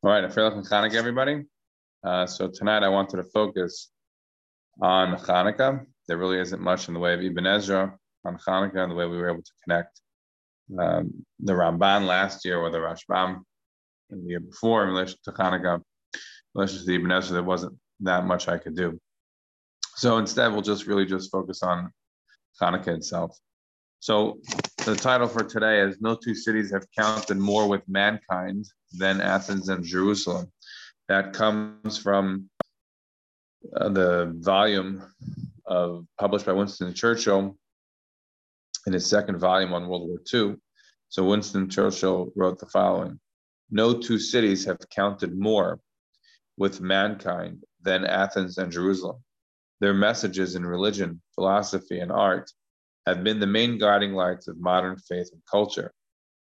All right, Afreilach and Chanukah, everybody. Uh, so tonight I wanted to focus on Hanukkah. There really isn't much in the way of Ibn Ezra on Hanukkah and the way we were able to connect um, the Ramban last year or the Rashbam the year before in relation to Hanukkah. In relation to the Ibn Ezra, there wasn't that much I could do. So instead, we'll just really just focus on Hanukkah itself. So the title for today is No Two Cities Have Counted More with Mankind Than Athens and Jerusalem. That comes from uh, the volume of published by Winston Churchill in his second volume on World War II. So Winston Churchill wrote the following No two cities have counted more with mankind than Athens and Jerusalem. Their messages in religion, philosophy, and art have been the main guiding lights of modern faith and culture.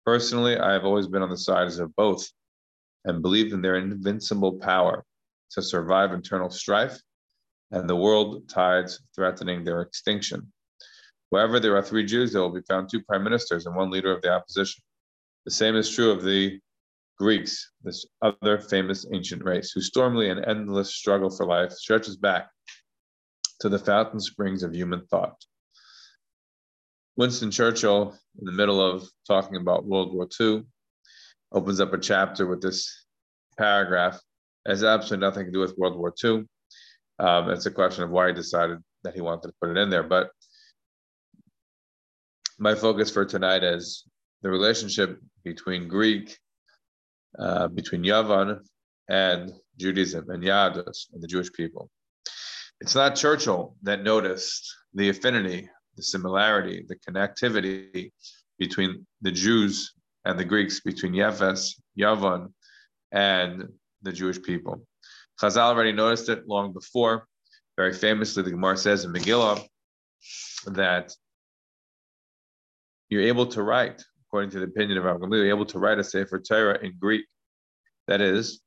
Personally, I have always been on the sides of both and believed in their invincible power to survive internal strife and the world tides threatening their extinction. Wherever there are three Jews, there will be found two prime ministers and one leader of the opposition. The same is true of the Greeks, this other famous ancient race, whose stormily and endless struggle for life stretches back to the fountain springs of human thought. Winston Churchill, in the middle of talking about World War II, opens up a chapter with this paragraph. It has absolutely nothing to do with World War II. Um, it's a question of why he decided that he wanted to put it in there. But my focus for tonight is the relationship between Greek, uh, between Yavan and Judaism and Yadus and the Jewish people. It's not Churchill that noticed the affinity the similarity, the connectivity between the Jews and the Greeks, between Yefes, Yavon, and the Jewish people. Chazal already noticed it long before. Very famously, the Gemara says in Megillah that you're able to write, according to the opinion of Gamliel, you're able to write a Sefer Torah in Greek. That is,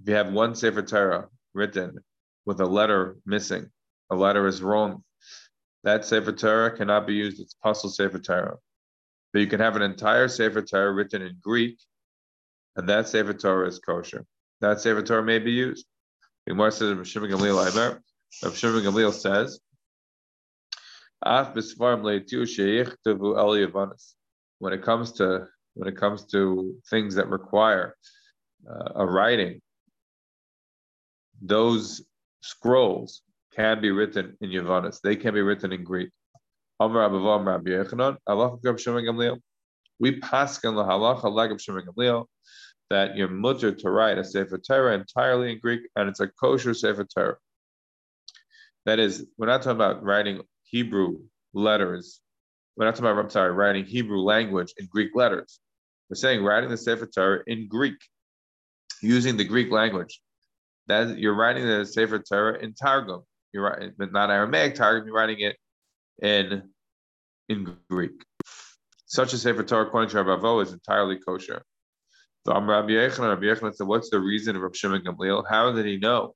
if you have one Sefer Torah written with a letter missing, a letter is wrong, that Sefer Torah cannot be used as Pasul Sefer Torah. But you can have an entire Sefer Torah written in Greek, and that Sefer Torah is kosher. That Sefer Torah may be used. Gemara says, Rav Shimon. Rav Shimon Gamliel says, when it comes to when it comes to things that require uh, a writing, those scrolls can be written in Yavanis. They can be written in Greek. We pass in the halacha like of Gamliel that you're mutter to write a Sefer Torah entirely in Greek, and it's a kosher Sefer Torah. That is, we're not talking about writing Hebrew letters. We're not talking about, I'm sorry, writing Hebrew language in Greek letters. We're saying writing the Sefer Torah in Greek, using the Greek language. That you're writing the Sefer Torah in Targum you're right, but not Aramaic targum, you're writing it in in Greek. Such a Sefer Torah, according to Rabbi Avo, is entirely kosher. So I'm Rabbi Yechon, Rabbi Yechon said, what's the reason of Rabbi Shimon Gamliel? How did he know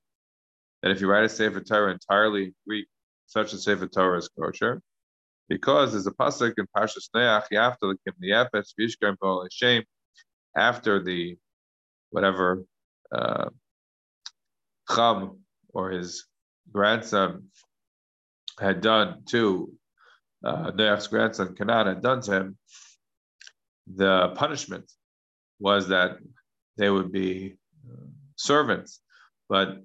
that if you write a Sefer Torah entirely in Greek, such a Sefer Torah is kosher? Because there's a pasuk in Parshas Noach, after the Kim Efes, Vishkar Shem, after the whatever uh, Cham or his grandson had done to uh, Noach's grandson Canaan had done to him, the punishment was that they would be uh, servants. But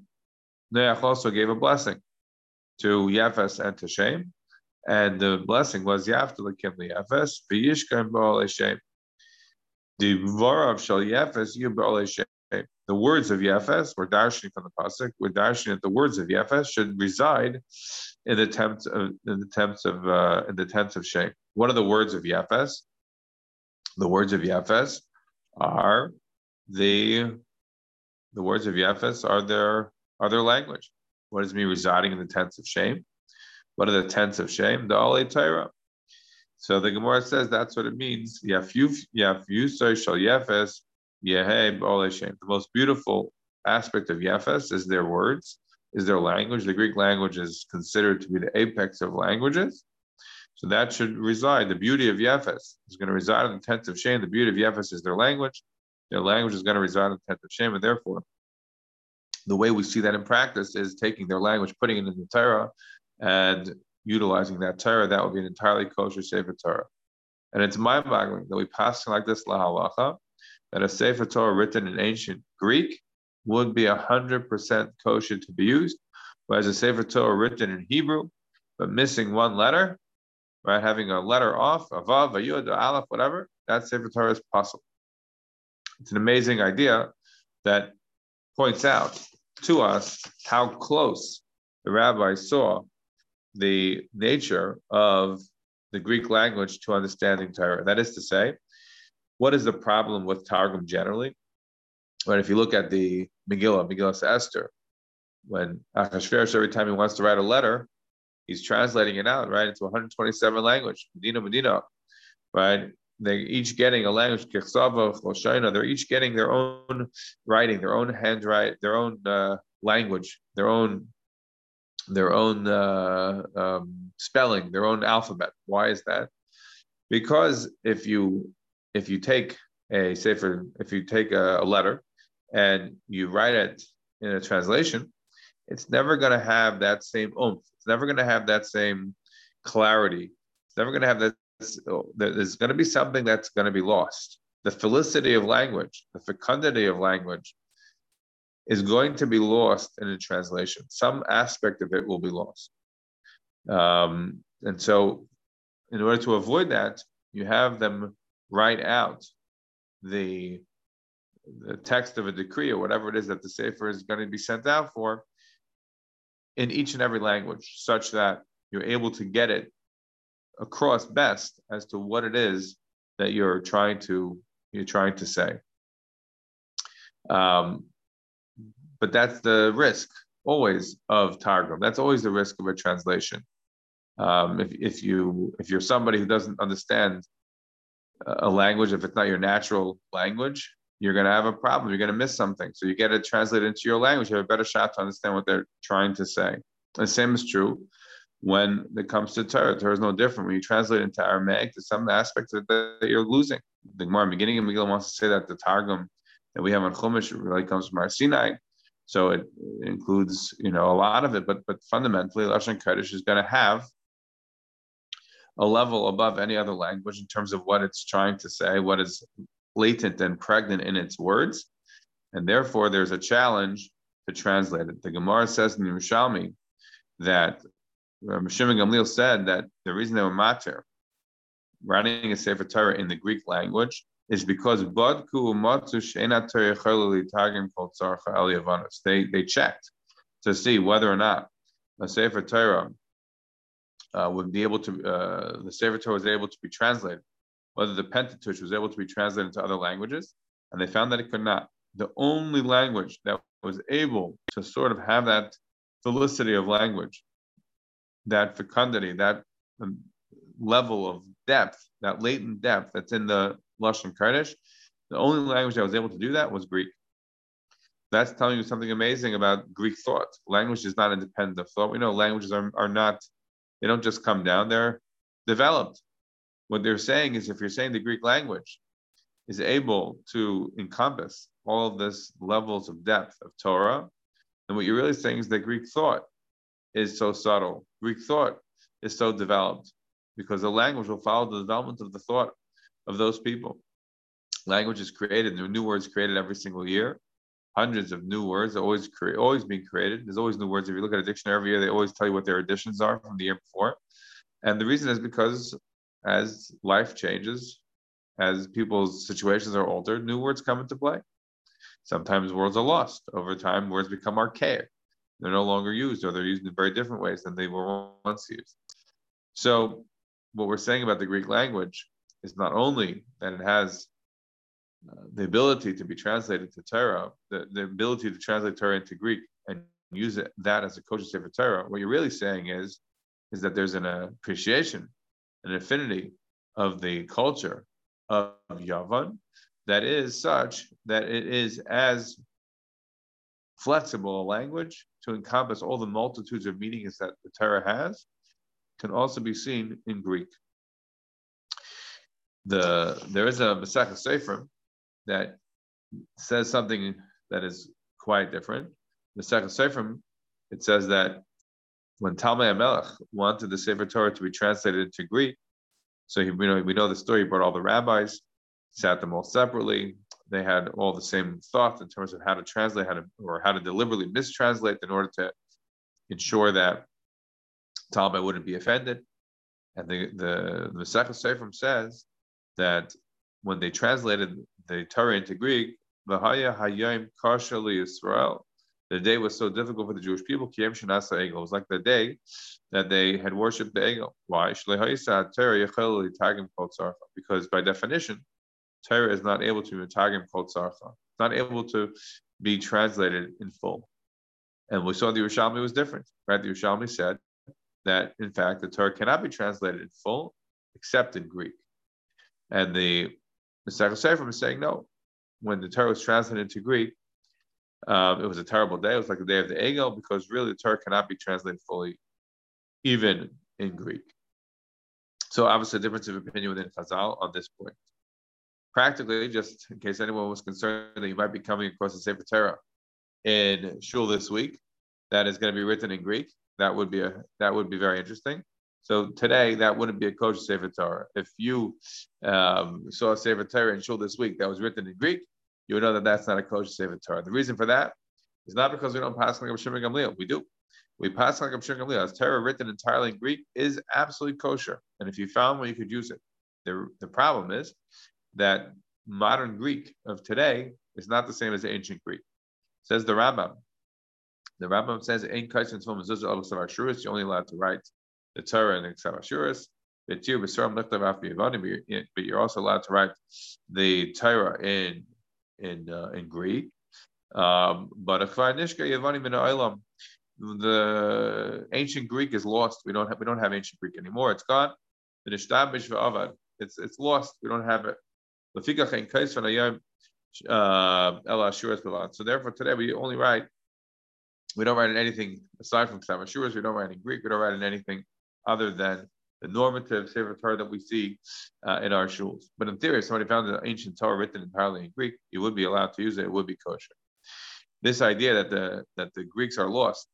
Noach also gave a blessing to Yefes and to Shem. And the blessing was Yaftalakim Yefes, V'yishkan Ba'al Shem. The Varav Shal Yefes, you Ba'al Shem the words of Yefes, we're dashing from the pasuk, we're dashing that the words of Yefes should reside in the tents of in the tents of uh, in the tents of Shem. What are the words of Yefes? The words of Yefes are the the words of Yefes are their are their language. What does mean residing in the tents of Shem? What are the tents of Shem? The Ale Torah. So the Gemara says that's what it means. Yafu shall Yefes the most beautiful aspect of Yefes is their words, is their language. The Greek language is considered to be the apex of languages. So that should reside. The beauty of Yefes is going to reside in the tents of Shem. The beauty of Yefes is their language. Their language is going to reside in the tent of Shem, and therefore, the way we see that in practice is taking their language, putting it in the Torah, and utilizing that Torah. That would be an entirely kosher Sefer Torah. And it's mind-boggling that we pass like this lahalacha, that a Sefer Torah written in ancient Greek would be 100% kosher to be used, whereas a Sefer Torah written in Hebrew, but missing one letter, right, having a letter off, a vav, a yud, a aleph, whatever, that Sefer Torah is possible. It's an amazing idea that points out to us how close the rabbi saw the nature of the Greek language to understanding Torah. That is to say, what is the problem with Targum generally? But if you look at the Megillah, Megillah Esther, when Achashverosh, every time he wants to write a letter, he's translating it out, right, into 127 language, Medina, Medina, right? They're each getting a language, they're each getting their own writing, their own handwriting, their own uh, language, their own their own uh, um, spelling, their own alphabet. Why is that? Because if you if you take a say for if you take a, a letter and you write it in a translation, it's never going to have that same oomph. It's never going to have that same clarity. It's never going to have that. There's going to be something that's going to be lost. The felicity of language, the fecundity of language, is going to be lost in a translation. Some aspect of it will be lost. Um, and so, in order to avoid that, you have them write out the, the text of a decree or whatever it is that the Sefer is going to be sent out for in each and every language, such that you're able to get it across best as to what it is that you're trying to you're trying to say. Um, but that's the risk always of Targum. That's always the risk of a translation. Um, if, if you if you're somebody who doesn't understand a language, if it's not your natural language, you're going to have a problem. You're going to miss something. So you get it translated into your language. You have a better shot to understand what they're trying to say. The same is true when it comes to Torah. Torah is no different. When you translate into Aramaic, there's some aspects of that you're losing. The Gemara beginning of Megillah wants to say that the Targum that we have on Chumash really comes from our Sinai. So it includes, you know, a lot of it, but but fundamentally, Lashon Kodesh is going to have a level above any other language in terms of what it's trying to say, what is latent and pregnant in its words, and therefore there's a challenge to translate it. The Gemara says in the Yerushalmi that Shimon Gamliel said that the reason they were matter writing a Sefer Torah in the Greek language is because they they checked to see whether or not a Sefer Torah uh, would be able to uh, the Sefer Torah was able to be translated, whether the Pentateuch was able to be translated into other languages, and they found that it could not. The only language that was able to sort of have that felicity of language, that fecundity, that um, level of depth, that latent depth that's in the Lashon Kodesh. The only language that was able to do that was Greek. That's telling you something amazing about Greek thought. Language is not independent of thought. We know languages are, are not, they don't just come down, they're developed. What they're saying is if you're saying the Greek language is able to encompass all of this levels of depth of Torah, then what you're really saying is that Greek thought is so subtle. Greek thought is so developed because the language will follow the development of the thought of those people. Language is created, new words created every single year. Hundreds of new words are always cre- always being created. There's always new words. If you look at a dictionary every year, they always tell you what their additions are from the year before. And the reason is because as life changes, as people's situations are altered, new words come into play. Sometimes words are lost. Over time, words become archaic. They're no longer used, or they're used in very different ways than they were once used. So, what we're saying about the Greek language is not only that it has uh, the ability to be translated to Torah, the, the ability to translate Torah into Greek and use it, that as a kosher sefer Torah. What you're really saying is, is that there's an appreciation, an affinity of the culture of Yavan that is such that it is as flexible a language to encompass all the multitudes of meanings that the Torah has, can also be seen in Greek the there is a Masech Sefer that says something that is quite different. The second Sefer, it says that when Talmai Melech wanted the Sefer Torah to be translated into Greek, so he, we know we know the story. He brought all the rabbis, sat them all separately. They had all the same thoughts in terms of how to translate, how to or how to deliberately mistranslate in order to ensure that Talmai wouldn't be offended. And the the the Second Sefer says that when they translated the Torah into Greek, V'haya hayim kasha Israel, the day was so difficult for the Jewish people. It was like the day that they had worshipped the Egel. Why? Because by definition, Torah is not able to be tagim tsarfa, not able to be translated in full. And we saw the Yerushalmi was different, right? The Yerushalmi said that in fact the Torah cannot be translated in full except in Greek. And the Second Sefer is saying no. When the Torah was translated into Greek, um, it was a terrible day. It was like the day of the Egel because really the Torah cannot be translated fully, even in Greek. So obviously a difference of opinion within Chazal on this point. Practically, just in case anyone was concerned that you might be coming across the Sefer Torah in Shul this week, that is going to be written in Greek. That would be a that would be very interesting. So today, that wouldn't be a kosher Sefer Torah. If you um, saw a Sefer Torah in Shul this week that was written in Greek, you would know that that's not a kosher Sefer Torah. The reason for that is not because we don't pass like Shimon Gamliel. We do. We pass like Shimon Gamliel. As Torah written entirely in Greek is absolutely kosher. And if you found one, you could use it. The, the problem is that modern Greek of today is not the same as ancient Greek. Says the Rambam. The Rambam says, "Ain't kosher You're only allowed to write the Torah and the Ksavashuris. But you're also allowed to write the Torah in in uh, in Greek. Um, but the ancient Greek is lost. We don't have we don't have ancient Greek anymore. It's gone. It's it's lost. We don't have it. Uh, so therefore, today we only write. We don't write in anything aside from Ksavashuras. We don't write in Greek. We don't write in anything other than the normative Sefer Torah that we see uh, in our shuls. But in theory, if somebody found an ancient Torah written entirely in Greek, you would be allowed to use it. It would be kosher. This idea that the that the Greeks are lost,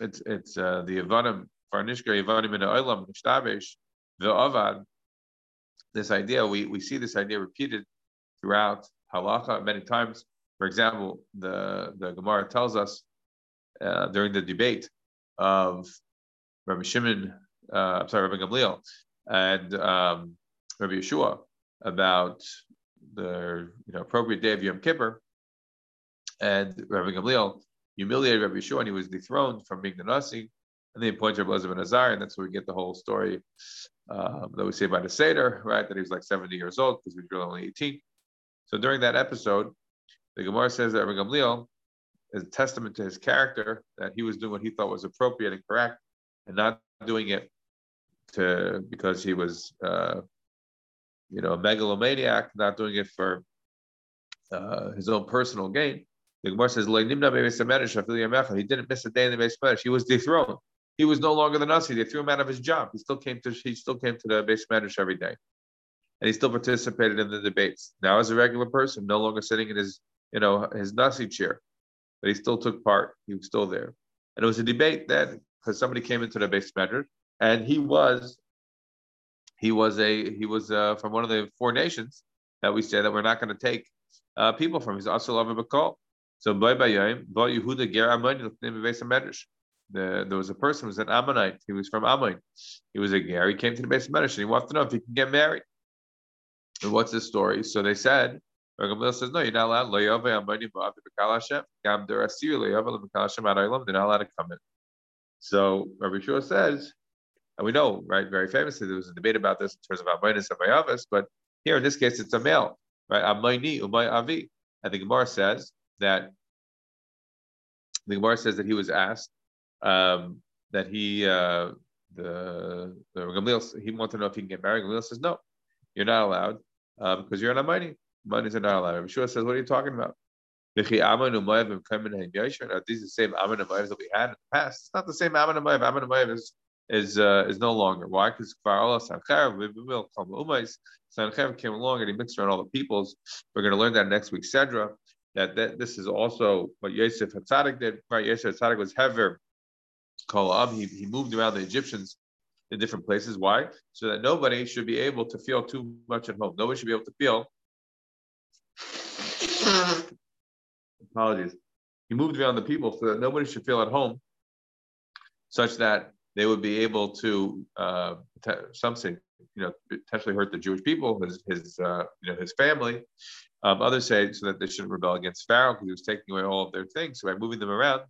it's it's uh, the Yavanim, Farnishka Yavanim in the Olam, Nishtabesh, the Avad. This idea, we, we see this idea repeated throughout halacha many times. For example, the, the Gemara tells us uh, during the debate of Rabbi Shimon uh, I'm sorry, Rabbi Gamliel and um, Rabbi Yeshua about the you know appropriate day of Yom Kippur, and Rabbi Gamliel humiliated Rabbi Yeshua and he was dethroned from being the Nasi, and they appointed Rabbi ben Azar, and that's where we get the whole story um, that we say about the Seder, right? That he was like 70 years old because he was really only 18. So during that episode, the Gemara says that Rabbi Gamliel is a testament to his character that he was doing what he thought was appropriate and correct, and not doing it to because he was uh, you know a megalomaniac, not doing it for uh, his own personal gain. The Gemara says, He didn't miss a day in the beis medrash. He was dethroned. He was no longer the Nasi. They threw him out of his job. He still came to he still came to the beis medrash every day, and he still participated in the debates. Now, as a regular person, no longer sitting in his you know his Nasi chair, but he still took part. He was still there, and it was a debate then because somebody came into the beis medrash and he was he was a he was uh, from one of the four nations that we say that we're not going to take uh, people from. He's also of Bakal. So by Bayayim, Yehuda Ger the, there was a person who was an Ammonite. He was from Ammon. He was a Ger. He came to the base of and he wanted to know if he can get married. And what's the story? So they said, Gamliel says, no, you're not allowed. They're not allowed to come in. So Rabbi Shua says, and we know, right, very famously, there was a debate about this in terms of Amaynis and Mayavis, but here in this case, it's a male, right? Amayni, Umay Avi. And the Gemara says that the Gemara says that he was asked um, that he, uh, the, the he wanted to know if he can get married. Gamliel says, no, you're not allowed because you're an Amayni. Amaynis are not allowed. Yeshua says, what are you talking about? These Are the same Ammon and that we had in the past? It's not the same Ammon and Moav. Ammon is is uh, is no longer. Why? Because Sanchev came along and he mixed around all the peoples. We're going to learn that next week, Sedra. that, that this is also what Yosef Hatzadik did. Right, Yosef Hatzadik was Hever Kolam. He, he moved around the Egyptians in different places. Why? So that nobody should be able to feel too much at home. Nobody should be able to feel. Apologies. He moved around the people so that nobody should feel at home, such that they would be able to uh, something, you know, potentially hurt the Jewish people, his, his uh, you know, his family. Um, others say so that they shouldn't rebel against Pharaoh because he was taking away all of their things. So by moving them around,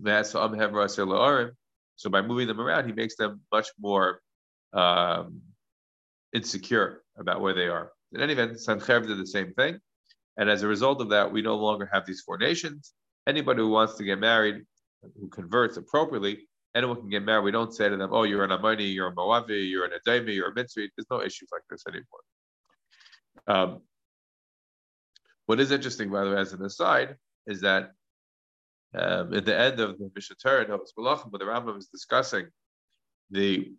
that's so by moving them around, he makes them much more um, insecure about where they are. In any event, Sanchev did the same thing. And as a result of that, we no longer have these four nations. Anybody who wants to get married, who converts appropriately, anyone can get married. We don't say to them, oh, you're an Amani, you're a Moavi, you're an Adami, you're a Mitzri. There's no issues like this anymore. Um, what is interesting, by the way, as an aside, is that um, at the end of the Mishneh Torah, the Rambam is discussing the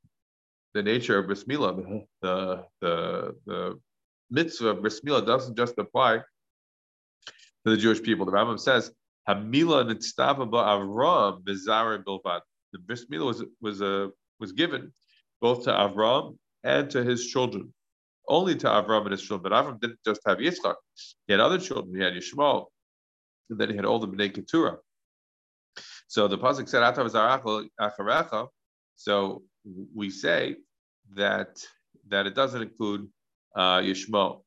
the nature of bris the the the mitzvah of bris doesn't just apply to the Jewish people. The Rambam says, "Hamila nitztava Avram bezara bilvad." The bris milah was was a was given both to Avram and to his children. Only to Avram and his children, but Avram didn't just have Yitzchak; he had other children. He had Yishmael, and then he had all the Bnei Keturah. So the pasuk said, "Atav acharecha." So we say that that it doesn't include uh, Yishmael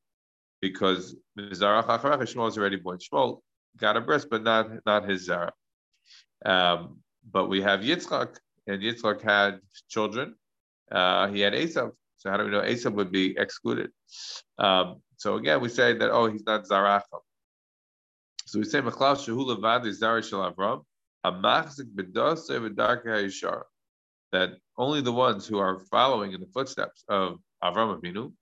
because Zarach acharecha Yishmael is already born. Yishmael got a breast, but not not his Zara. Um, but we have Yitzchak, and Yitzchak had children. Uh, he had Esav. So how do we know Esav would be excluded? Um, so again, we say that oh, he's not Zarach. So we say Mechlav Shehu Levad is Zara Shel Avram that only the ones who are following in the footsteps of Avram Avinu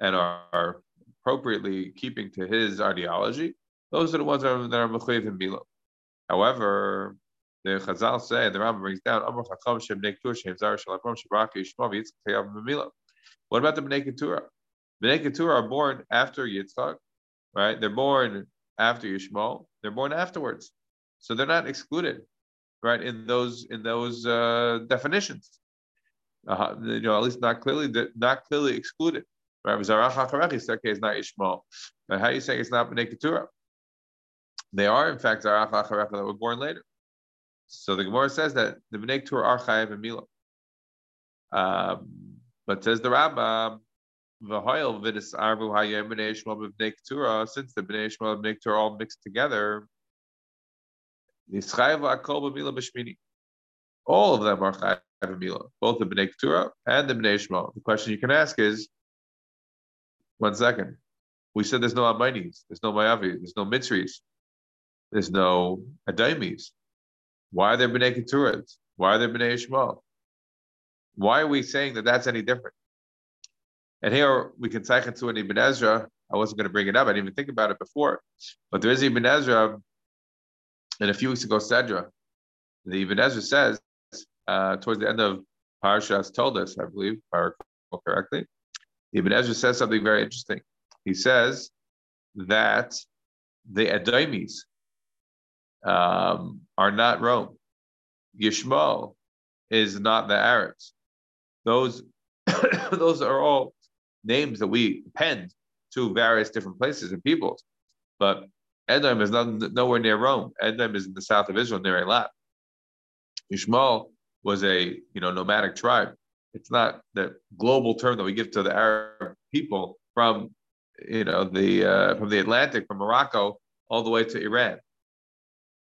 and are, appropriately keeping to his ideology, those are the ones that are, that are in Milo. However, the Chazal say, the Rambam brings down, What about the Bnei Keturah? Bnei Keturah are born after Yitzchak, right? They're born after Yishmael. They're born afterwards. So they're not excluded right? In those in those uh, definitions, uh, you know, at least not clearly not clearly excluded. Right? Zarach Hacharechi is not Ishmael. But how you saying it's not Bnei Keturah? They are in fact Zarach Hacharechi that were born later. So the Gemara says that the Bnei Keturah are Chayev and Mila. Um, but says the Rambam, V'hoyel v'dis arvu hayem b'nei Ishmael b'nei Keturah, since the b'nei Ishmael and b'nei Keturah all mixed together, all of them are chayav mila, both the bnei keturah and the bnei shmo. The question you can ask is, one second, we said there's no Amainis, there's no Mayavi, there's no Mitzris, there's no Adaimis. Why are there bnei keturahs? Why are there bnei shmo? Why are we saying that that's any different? And here we can take it to an Ibn Ezra. I wasn't going to bring it up. I didn't even think about it before. But there is Ibn Ezra and a few weeks ago, Sedra, the Ibn Ezra says, uh, towards the end of Parashas Toldos, I believe, if I recall correctly, Ibn Ezra says something very interesting. He says that the Edomis um, are not Rome. Yishmael is not the Arabs. Those, those are all names that we append to various different places and peoples. But Edom is not, nowhere near Rome. Edom is in the south of Israel, near Eilat. Yishmael was a you know nomadic tribe. It's not the global term that we give to the Arab people from you know the uh, from the Atlantic, from Morocco, all the way to Iran.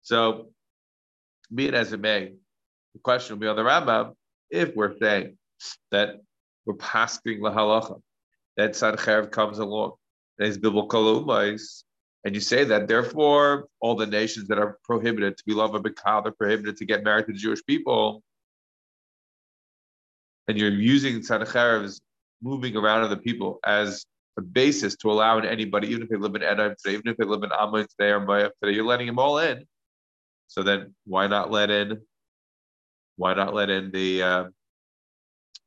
So, be it as it may, the question will be on the Rambam if we're saying that we're passing lahalacha, that Sanchev comes along, and his biblical umais, and you say that therefore all the nations that are prohibited to be loved by they're prohibited to get married to the Jewish people, and you're using Sancheres moving around other people as a basis to allow anybody, even if they live in Edom today, even if they live in Ammon today or Maya today, you're letting them all in. So then why not let in? Why not let in the? Uh,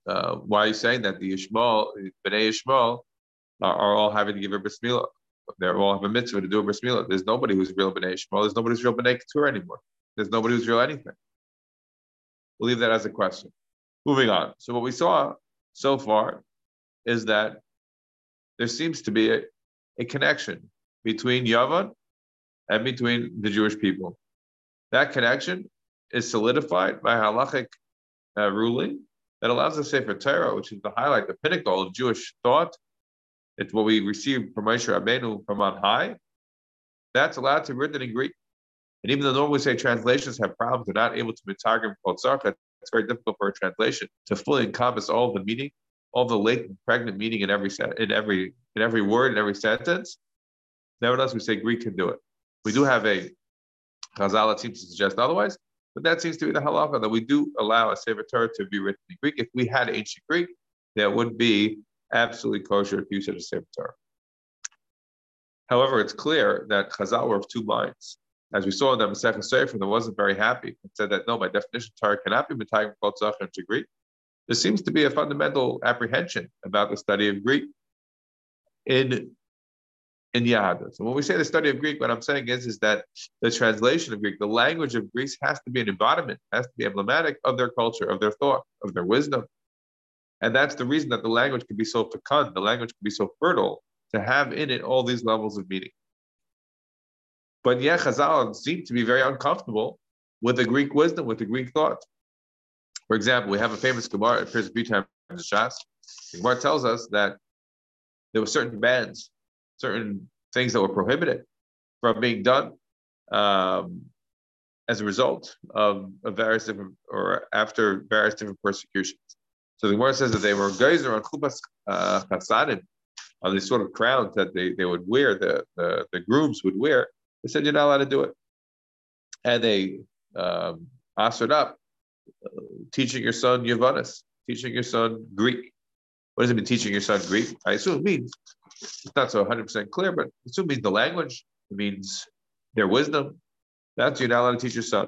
uh, why are you saying that the Ishmael, Bnei Ishmael, are, are all having to give a bris milah? they all have a mitzvah to do a bris milah. There's nobody who's real b'nei Yishmael. There's nobody who's real b'nei Keturah anymore. There's nobody who's real anything. We'll leave that as a question. Moving on. So what we saw so far is that there seems to be a, a connection between Yavan and between the Jewish people. That connection is solidified by halachic uh, ruling that allows the Sefer Torah, which is the highlight, the pinnacle of Jewish thought. It's what we received from Moshe Rabbeinu from on high. That's allowed to be written in Greek. And even though normally we say translations have problems, they're not able to called sarka, it's very difficult for a translation to fully encompass all the meaning, all the latent, pregnant meaning in every in every in every word in every sentence. Nevertheless, we say Greek can do it. We do have a Chazal seems to suggest otherwise, but that seems to be the halacha that we do allow a Sefer Torah to be written in Greek. If we had ancient Greek, that would be absolutely kosher if you said a Sefer Torah. However, it's clear that Chazal were of two minds. As we saw in the Masechet Sefer, that wasn't very happy and said that no, by definition, Torah cannot be Matayim Kol into Greek. There seems to be a fundamental apprehension about the study of Greek in in Yahadus. And when we say the study of Greek, what I'm saying is, is that the translation of Greek, the language of Greece has to be an embodiment, has to be emblematic of their culture, of their thought, of their wisdom. And that's the reason that the language can be so fecund, the language can be so fertile to have in it all these levels of meaning. But yet Chazal seem to be very uncomfortable with the Greek wisdom, with the Greek thought. For example, we have a famous Gemara, it appears a few times in the Shas. The Gemara tells us that there were certain bands certain things that were prohibited from being done um, as a result of, of, various different or after various different persecutions. So the Gemara says that they were geyser on chupas uh, chasadim, on these sort of crowns that they, they would wear, the, the, the grooms would wear. They said you're not allowed to do it. And they um, answered up, uh, teaching your son Yavanis, teaching your son Greek. What does it mean, teaching your son Greek? I assume it means it's not so 100% clear, but it means the language. It means their wisdom. That's you're not allowed to teach your son.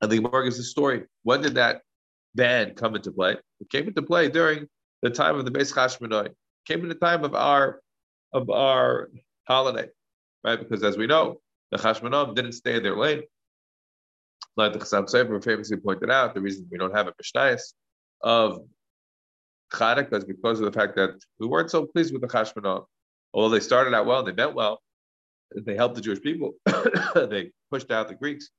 And the Gemara gives the story. When did that ban come into play? It came into play during the time of the Beis Chashmonai. Came in the time of our of our holiday, right? Because as we know, the Chashmonim didn't stay in their lane. Like the Chassam Sofer famously pointed out, the reason we don't have a Mishnayos of Chanukah is because of the fact that we weren't so pleased with the Chashmonah. Although they started out well, they meant well, they helped the Jewish people, they pushed out the Greeks.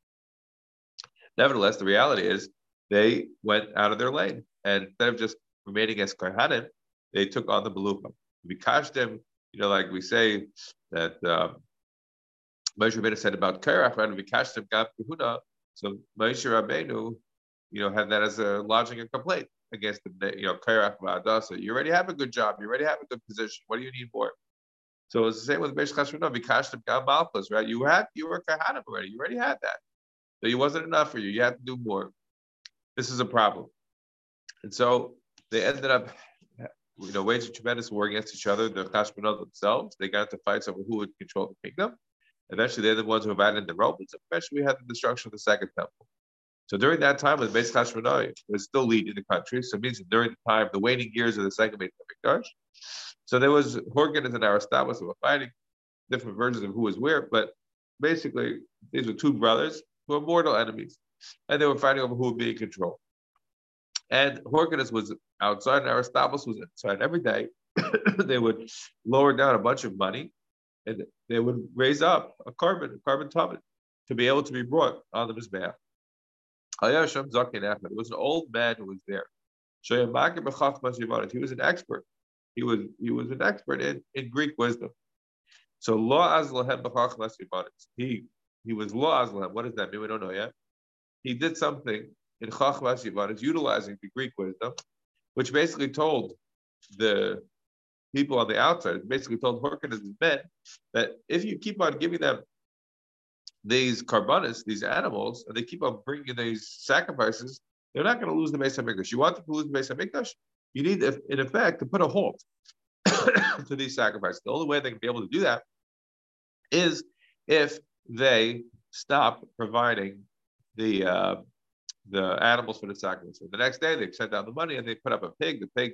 Nevertheless, the reality is they went out of their lane. And instead of just remaining as Kohanim, they took on the Beluchim. We cashed them, you know, like we say that um, Moshe Rabbeinu said about right? We cashed them Kahuna. So Moshe Rabbeinu, you know, had that as a lodging a complaint against the you know Kairach Va'adasa. You already have a good job. You already have a good position. What do you need more? So it's the same with Besh Chashmonah, Vikashtim Gam Malchus, right? You had you were Kahanim already. You already had that. So it wasn't enough for you. You had to do more. This is a problem. And so they ended up, you know, waging tremendous war against each other. The Chashmonah themselves, they got into fights over who would control the kingdom. Eventually, they're the ones who abandoned the Romans. Eventually, we had the destruction of the Second Temple. So during that time, the Beis Chashmonai was still leading the country, so it means during the time, the waning years of the second Beis Hamikdash, so there was Horganus and Aristobulus who were fighting, different versions of who was where, but basically these were two brothers who were mortal enemies, and they were fighting over who would be in control. And Horganus was outside, and Aristobulus was inside. Every day, they would lower down a bunch of money, and they would raise up a carbon, a carbon tubman, to be able to be brought on the mizbeach. Oh, it was an old man who was there. He was an expert. He was he was an expert in, in Greek wisdom. So law azlahem He he was law azlahem. What does that mean? We don't know yet. He did something in chachmas yivanis, utilizing the Greek wisdom, which basically told the people on the outside, basically told Horkin and his men that if you keep on giving them these carbonis, these animals, and they keep on bringing these sacrifices, they're not going to lose the Beis Hamikdash. You want to lose the Beis Hamikdash? You need, in effect, to put a halt to these sacrifices. The only way they can be able to do that is if they stop providing the uh, the animals for the sacrifice. So the next day, they sent out the money and they put up a pig. The pig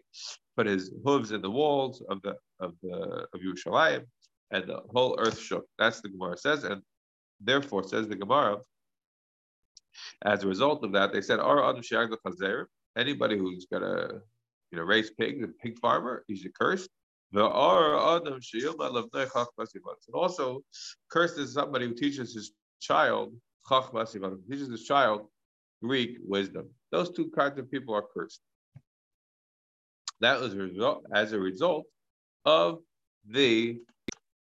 put his hooves in the walls of the of the of Yerushalayim, and the whole earth shook. That's the Gemara says, and therefore says the Gemara. As a result of that, they said, "Our Adam Shagda Chazer, anybody who's gonna you know raise pigs, a pig farmer, he's accursed. And also, cursed is somebody who teaches his child teaches his child Greek wisdom. Those two kinds of people are cursed. That was a result, as a result of the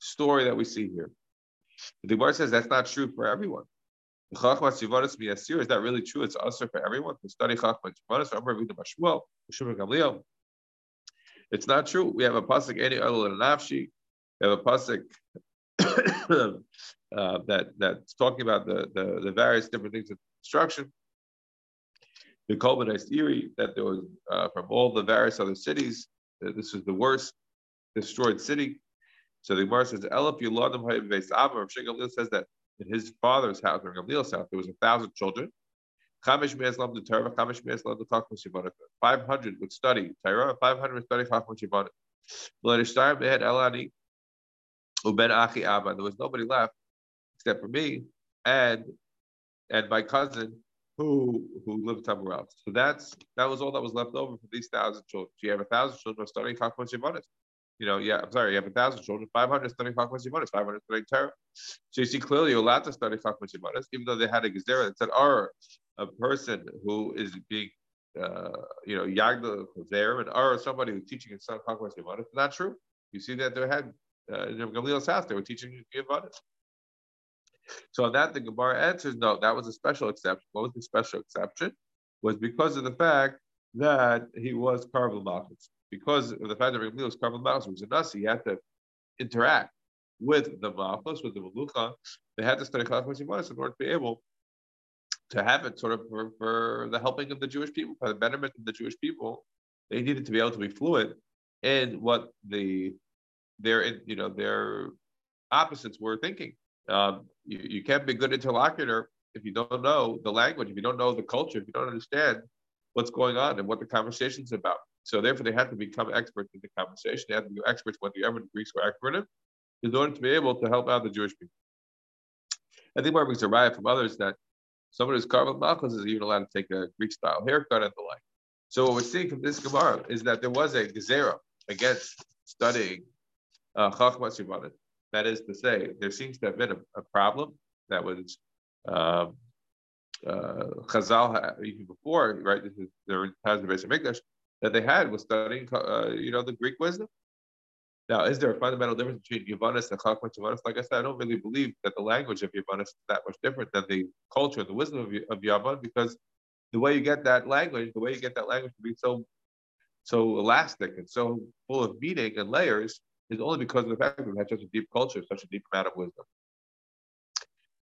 story that we see here. The Gemara says that's not true for everyone. Is that really true? It's also for everyone to study It's not true. We have a pasuk any other nafshi. We have a pasuk uh, that that's talking about the, the, the various different things of destruction. The culminates theory that there was uh, from all the various other cities, this was the worst destroyed city. So the Gemara says, Elif Yuladim Abba." Avram. Gamliel says that in his father's house, or Gamliel's house, there was a thousand children. Chamish Me'eslam the Torah, Chamish Me'eslam the Chachma Shivana. 500 would study Torah, 500 would study Chachma Shivana. L'nishtar Mehed Elani, Uben Achi Abba. There was nobody left except for me and and my cousin who who lived somewhere else. So that's that was all that was left over for these thousand children. So you have a thousand children studying Chachma Shivana you know, yeah, I'm sorry, you have a thousand children, 500 studying Chachmas Yimanis, 500 studying Torah. So you see clearly you're allowed to study Chachmas Yimanis, even though they had a Gezerah that said, or a person who is being, uh, you know, Yagda there, and or somebody who's teaching in Chachmas Yimanis. Not true. You see that they had, uh, in Gamliel's house, they were teaching Yimanis. So on that, the Gemara answers, no, that was a special exception. What was the special exception? Was because of the fact that he was Karvel Malchus because of the fact that Rabbi was Karban Malchus was a Nasi, he had to interact with the Malchus, with the Malucha. They had to study Chalach in order to be able to have it sort of for, for, the helping of the Jewish people, for the betterment of the Jewish people. They needed to be able to be fluent in what the their you know their opposites were thinking. Um, you, you can't be a good interlocutor if you don't know the language, if you don't know the culture, if you don't understand what's going on and what the conversation's about. So therefore, they had to become experts in the conversation. They had to be experts what the Greeks were expert in, in order to be able to help out the Jewish people. I think more brings a from others that someone who's Karvel Malchus is even allowed to take a Greek style haircut and the like. So what we're seeing from this Gemara is that there was a gezerah against studying uh, Chachmas That is to say, there seems to have been a, a problem that was um, uh, Chazal even before, right? This is there has the base of that they had was studying, uh, you know, the Greek wisdom. Now, is there a fundamental difference between Yavanis and Chachmas Yavanis? Like I said, I don't really believe that the language of Yavanis is that much different than the culture the wisdom of, of Yavan, because the way you get that language, the way you get that language to be so so elastic and so full of meaning and layers is only because of the fact that it has such a deep culture, such a deep amount of wisdom.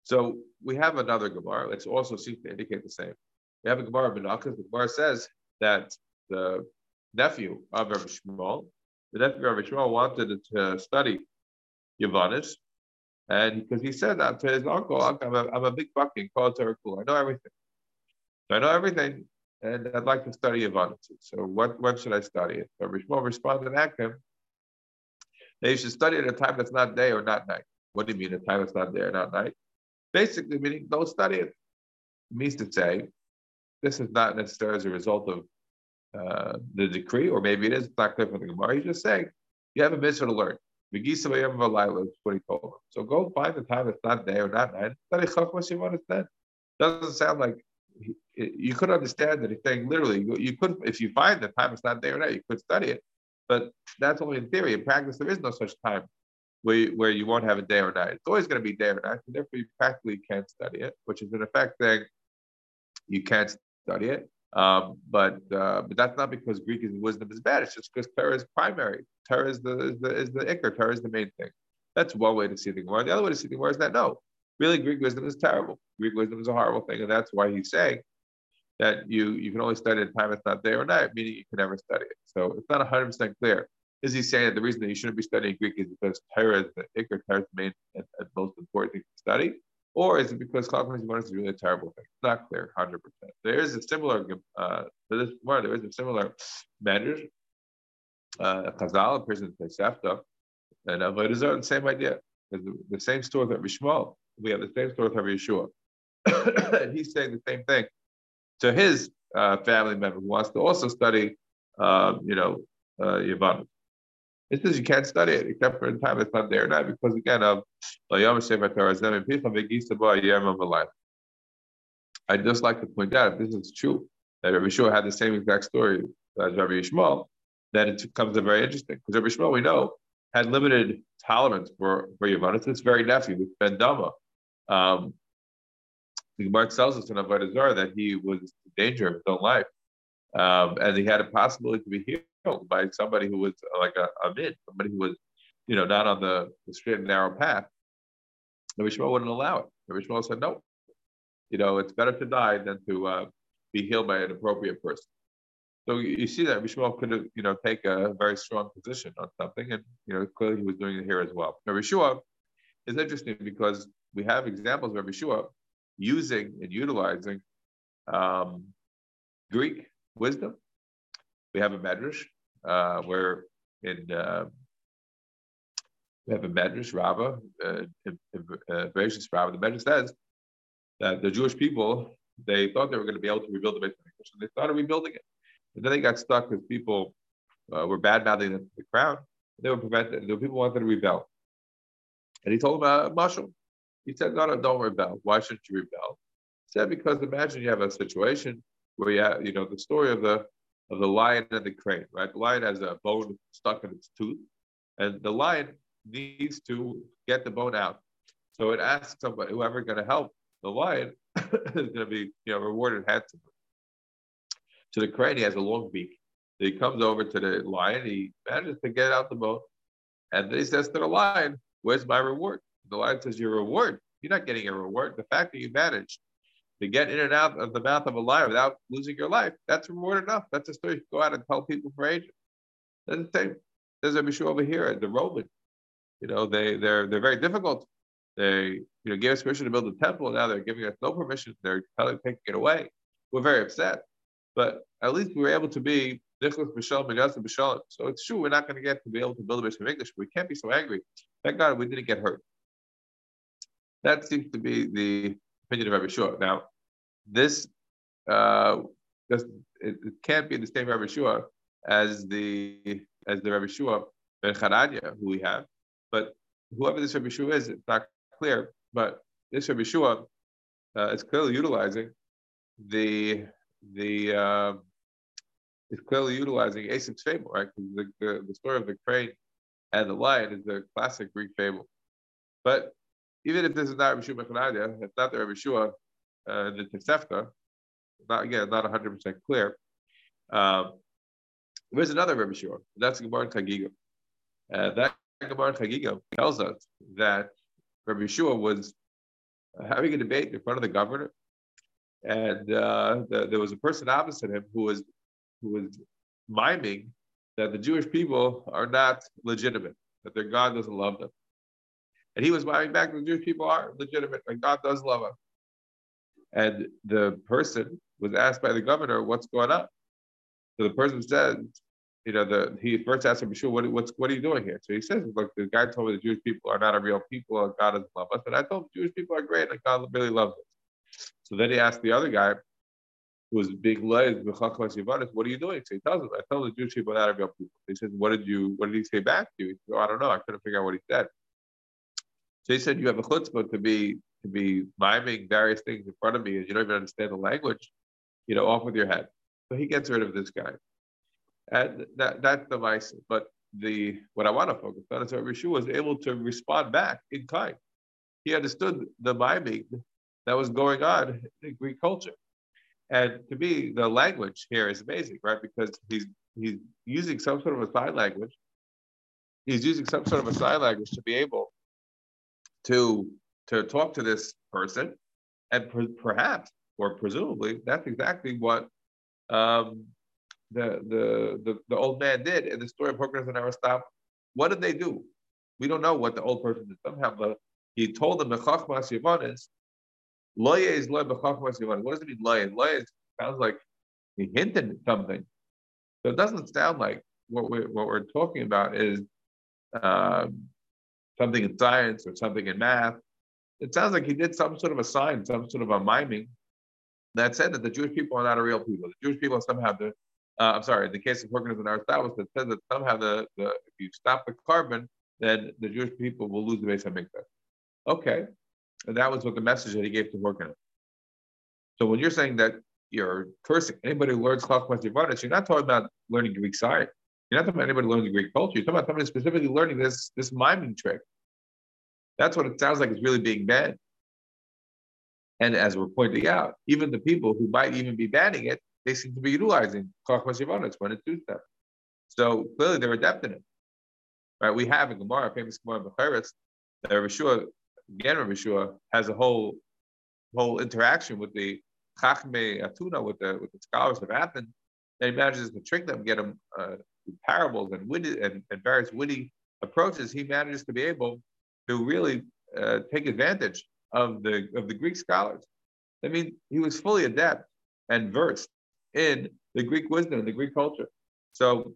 So we have another Gemara, which also seems to indicate the same. We have a Gemara of Menachas. The Gemara says that the nephew of Rabbi Yishmael. The nephew of Rabbi Yishmael wanted to study Yavanis, and because he said that to his uncle, I'm a, I'm a big fucking Torah I know everything. So I know everything, and I'd like to study Yavanis. So what when should I study it? So Rabbi Yishmael responded to him you should study at a time that's not day or not night. What do you mean a time that's not day or not night? Basically, meaning don't study it. It means to say, this is not necessarily as a result of uh, the decree, or maybe it is it's not clear from the Gemara. He's just saying you have a mitzvah to learn. Is what he told him. So go find the time it's not day or not night. Study Chachmas Yivon instead. Doesn't sound like he, you could understand that he's saying literally. You could, if you find the time it's not day or night, you could study it. But that's only in theory. In practice, there is no such time where you, where you won't have a day or night. It's always going to be day or night, and therefore you practically can't study it, which is in effect saying you can't study it. Um, but uh, but that's not because Greek wisdom is bad. It's just because Torah is primary. Torah is the is the is the ikr. Torah is the main thing. That's one way to see the Gemara. The other way to see the Gemara is that no, really Greek wisdom is terrible. Greek wisdom is a horrible thing, and that's why he's saying that you you can only study at a time it's not day or night, meaning you can never study it. So it's not 100 percent clear. Is he saying that the reason that you shouldn't be studying Greek is because Torah is the ikr, Torah is the main and, and most important thing to study? Or is it because Chachmas Yavanis is really a terrible thing? It's not clear, 100%. There is a similar, uh, this one, there is a similar measure. Uh, Chazal, a person Tosefta, And Avodah Zarah, the same idea. The, the same story with Rabbi Yishmael. We have the same story with Rabbi Yeshua. and he's saying the same thing to his uh, family member who wants to also study, um, you know, uh. It says you can't study it except for the time it's not there. Now because again of I'd just like to point out if this is true that Rabbi Shua had the same exact story as Rabbi Yishmael, then it becomes very interesting. Because Rabbi Yishmael we know had limited tolerance for for Yavon. It's his very nephew, with Ben Dama. Um, the Gemara tells us in Avodah Zarah that he was in danger of his own life, um, and he had a possibility to be healed by somebody who was like a, a mid, somebody who was, you know, not on the, the straight and narrow path. Rabbi Yishmael wouldn't allow it. Rabbi Yishmael said, no, you know, it's better to die than to uh, be healed by an appropriate person. So you, see that Rabbi Yishmael could, you know, take a very strong position on something, and you know, clearly he was doing it here as well. Rabbi Shua is interesting because we have examples of Rabbi Shua using and utilizing um, Greek wisdom. We have a medrash uh, where in uh, we have a medrash Rabbah, uh, uh, Rabbah. The medrash says that the Jewish people they thought they were going to be able to rebuild the Beit Hamikdash, and they started rebuilding it. And then they got stuck because people uh, were bad mouthing the crown. They were prevented. The people wanted to rebel, and he told them uh, mashal. He said, "No, no, don't rebel. Why shouldn't you rebel?" He said, "Because imagine you have a situation where you have, you know, the story of the of the lion and the crane, right? The lion has a bone stuck in its tooth, and the lion needs to get the bone out. So it asks somebody, whoever going to help the lion is going to be, you know, rewarded handsomely. So the crane, he has a long beak. He comes over to the lion, he manages to get out the bone, and then he says to the lion, "Where's my reward?" The lion says, "Your reward? You're not getting a reward. The fact that you managed to get in and out of the mouth of a lion without losing your life, that's reward enough. That's a story you go out and tell people for ages. The same. There's a issue over here, at the Roman. You know, they they're they're very difficult. They you know gave us permission to build a temple, and now they're giving us no permission. They're telling taking it away. We're very upset. But at least we were able to be Nicholas B'Shalom and B'Shalom. So it's true we're not going to get to be able to build a bishop of English. but We can't be so angry. Thank God we didn't get hurt. That seems to be the opinion of Rabbi Shua. Now, this, uh, it, it, can't be the same Rabbi Shua as the as the Rabbi Shua ben Chananya who we have, but whoever this Rabbi Shua is, it's not clear. But this Rabbi Shua uh, is clearly utilizing the the uh, is clearly utilizing Aesop's fable, right? The, the, the story of the crane and the lion is a classic Greek fable. But even if this is not Rabbi Shua it's not the Rabbi Shua, uh, the Tosefta, not again, not 100% clear. Um, there's another Rabbi Shua, that's Gemara Chagiga. Uh, that Gemara Chagiga tells us that Rabbi Shua was having a debate in front of the governor and uh, the, there was a person opposite him who was who was miming that the Jewish people are not legitimate, that their God doesn't love them. And he was miming back the Jewish people are legitimate, and God does love them. And the person was asked by the governor, "What's going on?" So the person said, "You know, the he first asked him, "Sure, what, what's what are you doing here?" So he says, "Look, the guy told me the Jewish people are not a real people, and God doesn't love us." But I told him Jewish people are great, and God really loves us. So then he asked the other guy, who was being led, what are you doing? So he tells him, I told the Jewish people are real people. He says, What did you what did he say back to you? He oh, I don't know. I couldn't figure out what he said. So he said, You have a chutzpah to be to be miming various things in front of me and you don't even understand the language, you know, off with your head. So he gets rid of this guy. And that, that's the vice. But the what I want to focus on is that Rishu was able to respond back in kind. He understood the miming that was going on in Greek culture. And to me, the language here is amazing, right? Because he's he's using some sort of a sign language. He's using some sort of a sign language to be able to to talk to this person, and per, perhaps or presumably that's exactly what um, the, the the the old man did in the story of Hyrcanus and Aristobulus. What did they do? We don't know what the old person did. Somehow the, he told them the Chachmas Yavanis Loya is loy b'chachmas What does it mean loya? Loya sounds like he hinted at something. So it doesn't sound like what we're, what we're talking about is um, something in science or something in math. It sounds like he did some sort of a sign, some sort of a miming that said that the Jewish people are not a real people. The Jewish people somehow the uh, I'm sorry, in the case of Hyrcanus and Aristobulus, it says that somehow the, the if you stop the korban, then the Jewish people will lose the base of Mikdash. Okay, and that was what the message that he gave to Horkanim. So when you're saying that you're cursing anybody who learns Chachmas Yivanis, you're not talking about learning Greek science. You're not talking about anybody learning Greek culture. You're talking about somebody specifically learning this this miming trick. That's what it sounds like is really being banned. And as we're pointing out, even the people who might even be banning it, they seem to be utilizing Chachmas Yivanis when it suits them. So clearly they're adept in it. Right? We have in Gemara, famous Gemara Bechoros, that Rav Shua, again Rav Shua, has a whole whole interaction with the Chachme Atuna, with the with the scholars of Athens, and he manages to trick them, get them uh, parables and witty and, and various witty approaches. He manages to be able to really uh, take advantage of the of the Greek scholars. I mean, he was fully adept and versed in the Greek wisdom and the Greek culture. So,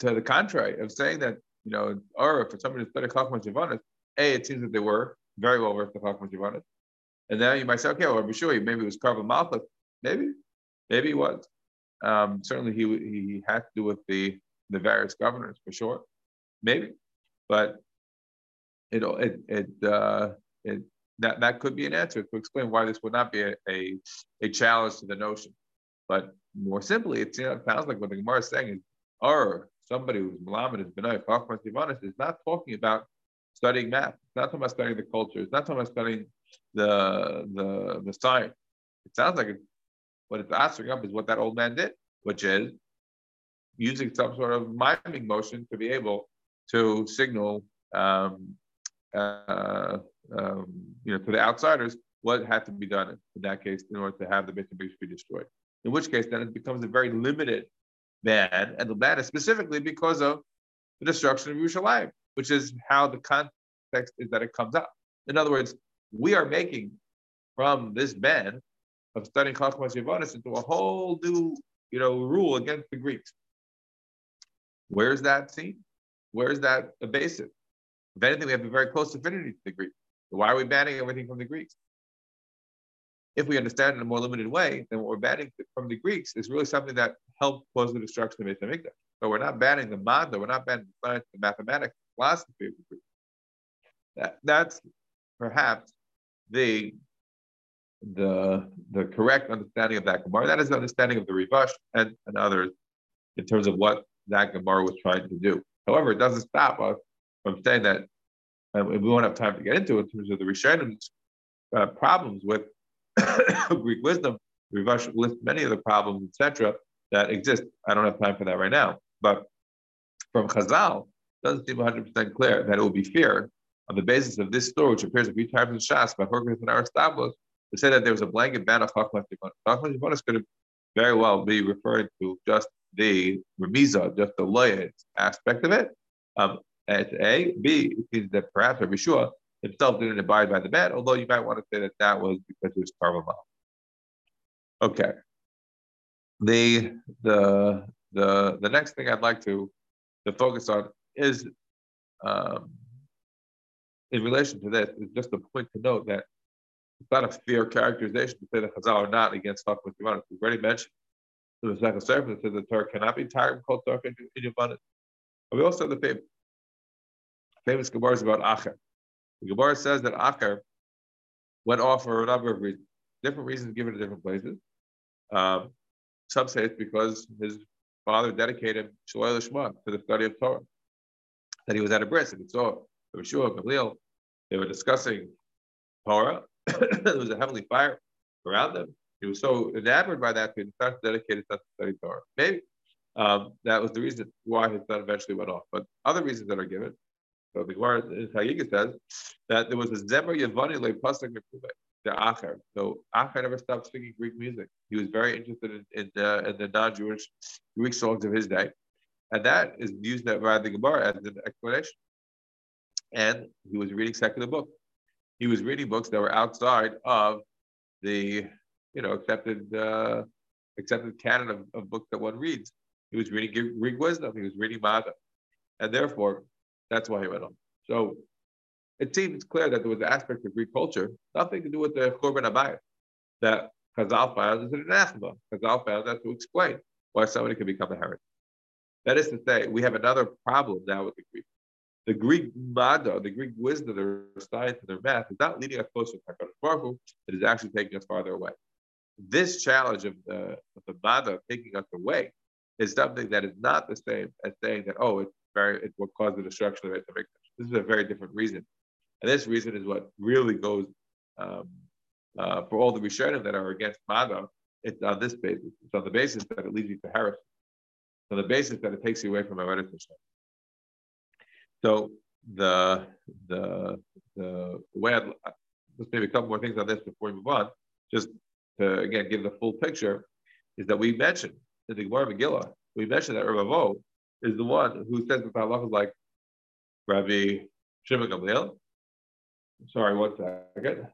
to the contrary of saying that, you know, or for somebody to study Chachmas Yavanis, A, it seems that they were very well versed in Chachmas Yavanis. And then you might say, okay, well, sure maybe it was Karva Malchus. Maybe, maybe he was. Um, certainly he he had to do with the the various governors for sure. Maybe. But it it it uh, it that, that could be an answer to explain why this would not be a, a, a challenge to the notion. But more simply, it, you know, sounds like what the Gemara is saying is, or somebody who's Malamed is Benai, Chachmas Ivanis, is not talking about studying math. It's not talking about studying the culture. It's not talking about studying the the the science. It sounds like it, what it's answering up is what that old man did, which is using some sort of miming motion to be able to signal um, uh, um, you know, to the outsiders what had to be done in that case in order to have the Beit HaMikdash be destroyed. In which case, then it becomes a very limited ban, and the ban is specifically because of the destruction of Yerushalayim, which is how the context is that it comes up. In other words, we are making from this ban of studying Chachmas Yevonis into a whole new, you know, rule against the Greeks. Where is that seen? Where is that basis? If anything, we have a very close affinity to the Greeks. So why are we banning everything from the Greeks? If we understand in a more limited way, then what we're banning from the Greeks is really something that helped cause the destruction of HaMikdash. So we're not banning the Manda, we're not banning the science, the mathematics, the philosophy of the Greeks. That, that's perhaps the the the correct understanding of that Gemara. That is the understanding of the Rivash and, and others in terms of what that Gemara was trying to do. However, it doesn't stop us from saying that and we won't have time to get into it in terms of the Rishonim's uh, problems with Greek wisdom. Rivash lists many of the problems, etc., that exist. I don't have time for that right now. But from Chazal, it doesn't seem 100% clear that it would be fair on the basis of this story, which appears a few times in Shas by Horkins and Aristobulus, to say that there was a blanket ban of Chachmas Tikkun could very well be referring to just the remiza, just the loyal aspect of it. Um, that's A. B. Means that perhaps Rabbi Shua himself didn't abide by the ban, although you might want to say that that was because it was Karvamal. Okay. The the the the next thing I'd like to to focus on is um, in relation to this is just a point to note that it's not a fair characterization to say that Chazal are not against Chachmas Yavanis. We've already mentioned the second surface that the Torah cannot be tired called Torah in Yavanis. But we also have the famous Gemara is about Acher. The Gemara says that Acher went off for a number of reasons, different reasons given to different places. Um, some say it's because his father dedicated Shaloi Lishma to the study of Torah. That he was at a bris and he saw Yeshua, Gamliel, they were discussing Torah. there was a heavenly fire around them. He was so enamored by that he decided to dedicate himself to study Torah. Maybe um, that was the reason why his son eventually went off. But other reasons that are given so the Gemara Chagiga says that there was a Zemer Yavani le pasuk the Acher. So Acher never stopped speaking Greek music. He was very interested in, in, uh, in the non-Jewish Greek songs of his day, and that is used by the Gemara as an explanation. And he was reading secular books. He was reading books that were outside of the, you know, accepted uh, accepted canon of, of books that one reads. He was reading Greek wisdom. He was reading Mada, and therefore that's why he went on. So it seems clear that there was an aspect of Greek culture, nothing to do with the Churban HaBayit, that Chazal found is an anathema. Chazal found that to explain why somebody can become a heretic. That is to say, we have another problem now with the Greek. The Greek mada, the Greek wisdom, their science, and their math is not leading us closer to HaKadosh Baruch it is actually taking us farther away. This challenge of the, of the mada taking us away is something that is not the same as saying that, oh, it's very, it's what caused the destruction of the This is a very different reason. And this reason is what really goes um, uh, for all the Rishonim that are against Mada. It's on this basis. It's on the basis that it leads you to heresy. On the basis that it takes you away from Avodah Hashem. So the the the way I'd, maybe a couple more things on this before we move on. Just to again give the full picture, is that we mentioned in the Gemara Megillah, we mentioned that Rav is the one who says that the halacha is like Rabbi Shimon Gamliel. Sorry, one second.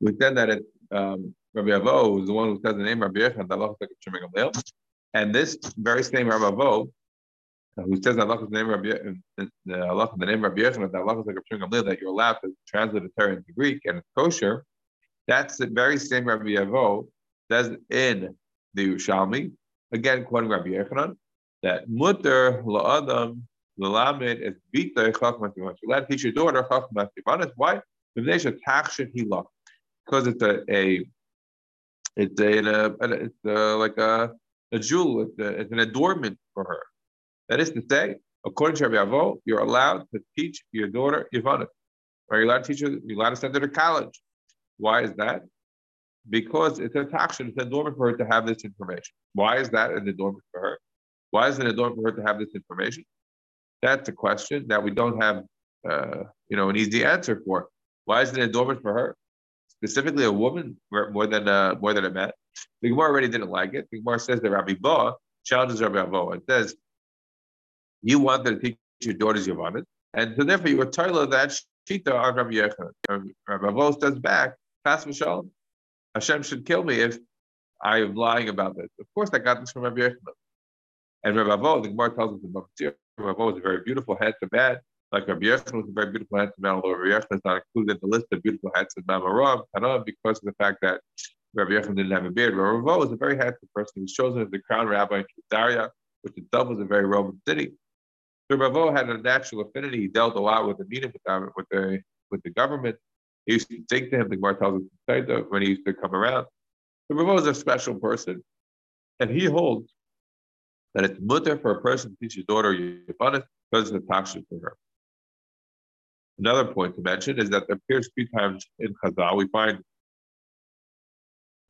We said that it, um, Rabbi Avo is the one who says the name Rabbi Yechon, the halacha of Shimon Gamliel. And this very same Rabbi Avo who says Allah is the name of Rabbi uh, Allah the name of Rabbi Yechon, that Allah is like a Gamliel, that you're allowed to translate the Torah into Greek and it's kosher. That's the very same Rabbi Yavo says in the Yerushalmi, again quoting Rabbi Yechanan, that mutter la'adam l'lamed is bita chachmas You're allowed to teach your daughter chachmas tivanas. Why? Because it's a, a it's a, a, it's a, like a, a jewel. It's, a, it's an adornment for her. That is to say, according to Rabbi Avo, you're allowed to teach your daughter Ivana. Are you allowed to teach her? You're allowed to send her to college. Why is that? Because it's a takshin, it's a norm for her to have this information. Why is that an adornment for her? Why is it a norm for her to have this information? That's a question that we don't have, uh, you know, an easy answer for. Why is it an adornment for her? Specifically, a woman more than uh, more than a man. The Gemara already didn't like it. The Gemara says that Rabbi Ba challenges Rabbi Avo and says you wanted to teach your daughters your Yavanis, and so therefore you were of that shita on Rabbi Yechon. Rabbi Avo says back, pass Mishalom. Hashem should kill me if I am lying about this. Of course, I got this from Rabbi Yechon. And Rabbi Avo, the Gemara tells us in Bavtir, Rabbi Avo was a very beautiful, handsome man. Like Rabbi Yechon was a very beautiful, handsome man, although Rabbi Yechon is not included in the list of beautiful, handsome man Maram, because of the fact that Rabbi Yechon didn't have a beard. Rabbi Avo was a very handsome person. He was chosen as the crown rabbi in Daria, which itself was a very Roman city. So Ravo had a natural affinity. He dealt a lot with the meeting with the, with the with the government. He used to take to him. The Gemara tells us when he used to come around. So Ravo is a special person, and he holds that it's mutter for a person to teach his daughter Yifanis because it's taksha for her. Another point to mention is that there appears three times in Chazal we find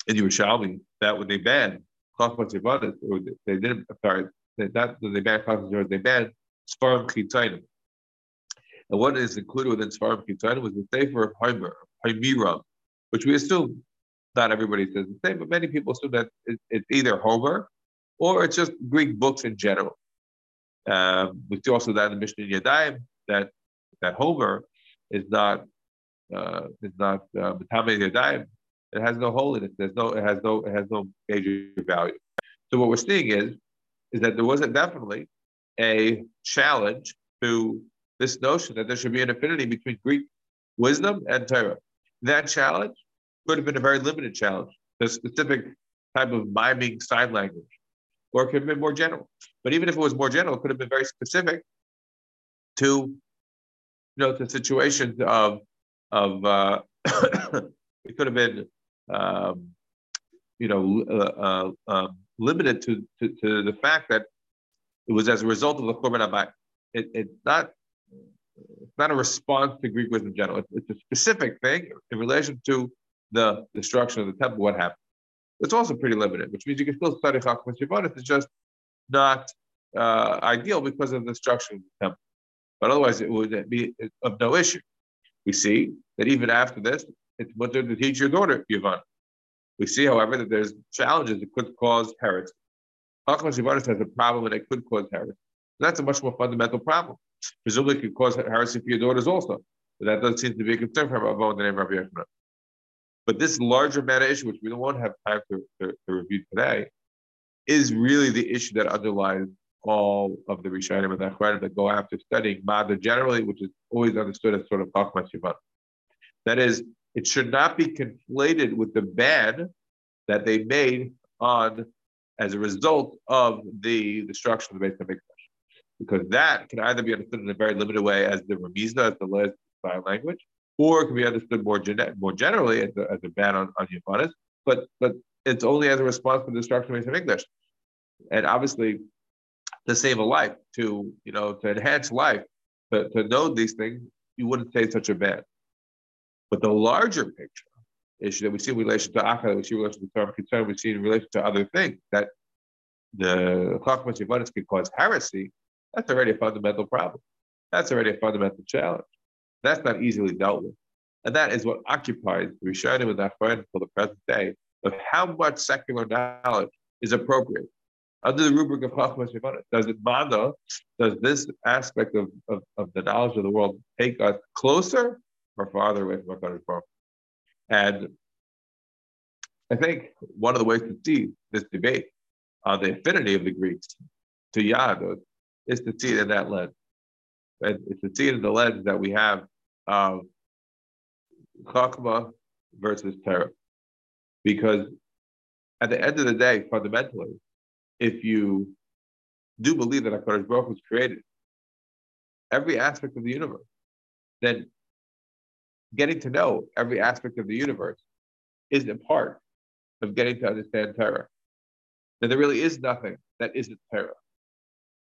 in Yerushalmi that when they banned Chachmas Yifanis, they didn't. Sorry, not they banned Chachmas they banned Sefarim Chitzonim. And what is included within Sefarim Chitzonim was the Sefer of Homer, Homiram, which we assume not everybody says the same, but many people assume that it's either Homer or it's just Greek books in general. Um, we see also that in the Mishnah Yadayim that that Homer is not uh, is not uh, Yadayim. It has no holiness. There's no. It has no. It has no major value. So what we're seeing is is that there wasn't definitely a challenge to this notion that there should be an affinity between Greek wisdom and Torah. That challenge could have been a very limited challenge, a specific type of miming sign language, or it could have been more general. But even if it was more general, it could have been very specific to, you know, the situations of of uh, it could have been, um, you know, uh, uh, um, limited to, to, to the fact that it was as a result of the Churban HaBayit. It, it's not it's not a response to Greek wisdom in general. It's, it's, a specific thing in relation to the destruction of the temple. What happened? It's also pretty limited, which means you can still study Chachmas Yavonis. It's just not uh, ideal because of the destruction of the temple. But otherwise, it would be of no issue. We see that even after this, it's mutter to teach your daughter Yavon. We see, however, that there's challenges that could cause heresy. Chachmas Yivanis has a problem and it could cause heresy. That's a much more fundamental problem. Presumably, it could cause heresy for your daughters also. But that doesn't seem to be a concern for Rabbi in the name of Rabbi. But this larger meta issue, which we don't have time to, to, to review today, is really the issue that underlies all of the Rishonim and Achronim that go after studying Mada generally, which is always understood as sort of Chachmas Yivan. That is, it should not be conflated with the ban that they made on as a result of the destruction of the Beit HaMikdash. Because that can either be understood in a very limited way as the Ramizna, as the last sign language, or it can be understood more, gen- more generally as a, as a ban on, on Yavanis, but, but it's only as a response to the destruction of the Beit HaMikdash. And obviously, to save a life, to you know, to enhance life, to, to know these things, you wouldn't say such a ban. But the larger picture issue that we see in relation to that we see in relation to Torah concern, we see in relation to other things that the Chachmas Yavanis can cause heresy, that's already a fundamental problem. That's already a fundamental challenge. That's not easily dealt with. And that is what occupies the Rishonim and Achronim until the present day of how much secular knowledge is appropriate under the rubric of Chachmas Yevana, does it mana, does this aspect of, of, of, the knowledge of the world take us closer or farther away from HaKadosh Baruch And I think one of the ways to see this debate on the affinity of the Greeks to Yahadut is to see it in that lens. It's to see it in the lens that we have of Chachma versus Torah. Because at the end of the day, fundamentally, if you do believe that HaKadosh Baruch was created every aspect of the universe, then getting to know every aspect of the universe is a part of getting to understand Torah. That there really is nothing that isn't Torah.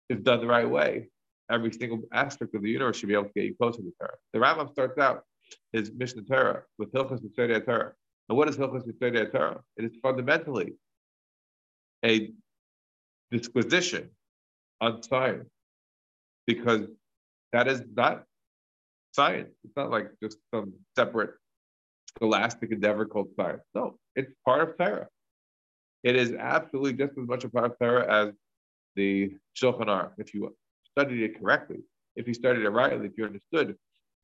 If done the right way, every single aspect of the universe should be able to get you closer to Torah. The Rambam starts out his Mishneh Torah with Hilchas Yesodei HaTorah. And what is Hilchas Yesodei HaTorah? It is fundamentally a disquisition on science because that is not science. It's not like just some separate scholastic endeavor called science. No, it's part of Torah. It is absolutely just as much a part of Torah as the Shulchan Aruch. If you studied it correctly, if you studied it rightly, if you understood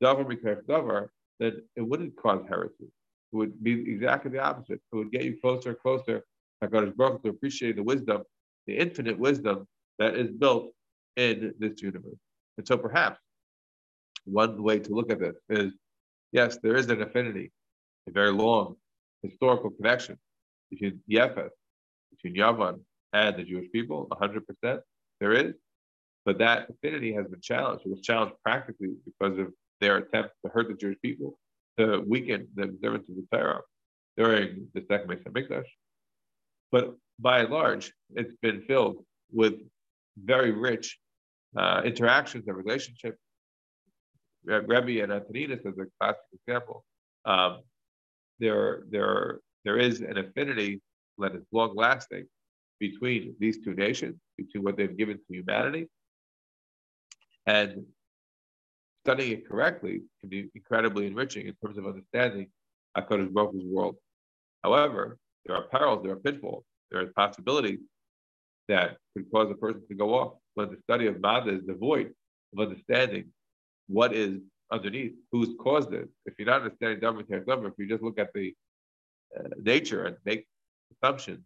Davar Mikhail Davar, then it wouldn't cause heresy. It would be exactly the opposite. It would get you closer and closer, like God is Baruch to appreciate the wisdom the infinite wisdom that is built in this universe. And so perhaps one way to look at this is yes, there is an affinity, a very long historical connection between Yefes, between Yavan and the Jewish people, 100%. There is. But that affinity has been challenged. It was challenged practically because of their attempt to hurt the Jewish people, to weaken the observance of the Torah during the second Mesa Mikdash. But by and large, it's been filled with very rich uh, interactions and relationships. Rebbe and Antoninus as a classic example. Um, there, there, there is an affinity that is long lasting between these two nations, between what they've given to humanity. And studying it correctly can be incredibly enriching in terms of understanding HaKadosh Baruch world. However, there are perils, there are pitfalls there are possibilities that could cause a person to go off when the study of Mada is devoid of understanding what is underneath, who's caused it. If you're not understanding Dhamma if you just look at the uh, nature and make assumptions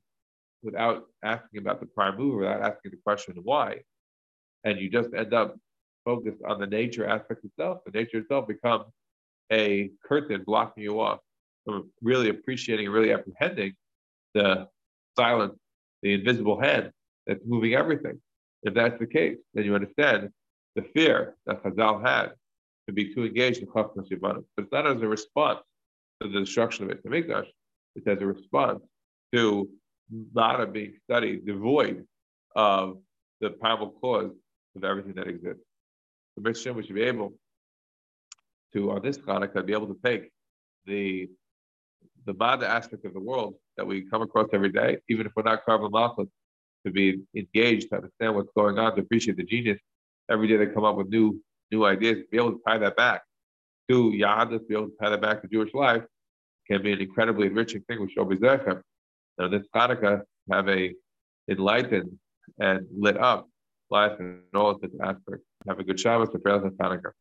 without asking about the prime mover, without asking the question why, and you just end up focused on the nature aspect itself, the nature itself becomes a curtain blocking you off from really appreciating and really apprehending the silence the invisible hand that's moving everything. If that's the case, then you understand the fear that Chazal had to be too engaged in Chachmas Yavanim. But it's not as a response to the destruction of it, Mikdash. It's as a response to Mada being studied devoid of the primal cause of everything that exists. The Mitzvah we should be able to, on this Hanukkah, be able to take the the Mada aspect of the world that we come across every day, even if we're not Malchus, to be engaged, to understand what's going on, to appreciate the genius. Every day they come up with new new ideas, be able to tie that back to Yahadus, be able to tie that back to Jewish life, can be an incredibly enriching thing with Shobi Zechem. Now this Hanukkah have a enlightened and lit up life in all its aspects. Have a good Shabbos, a prayer Hanukkah.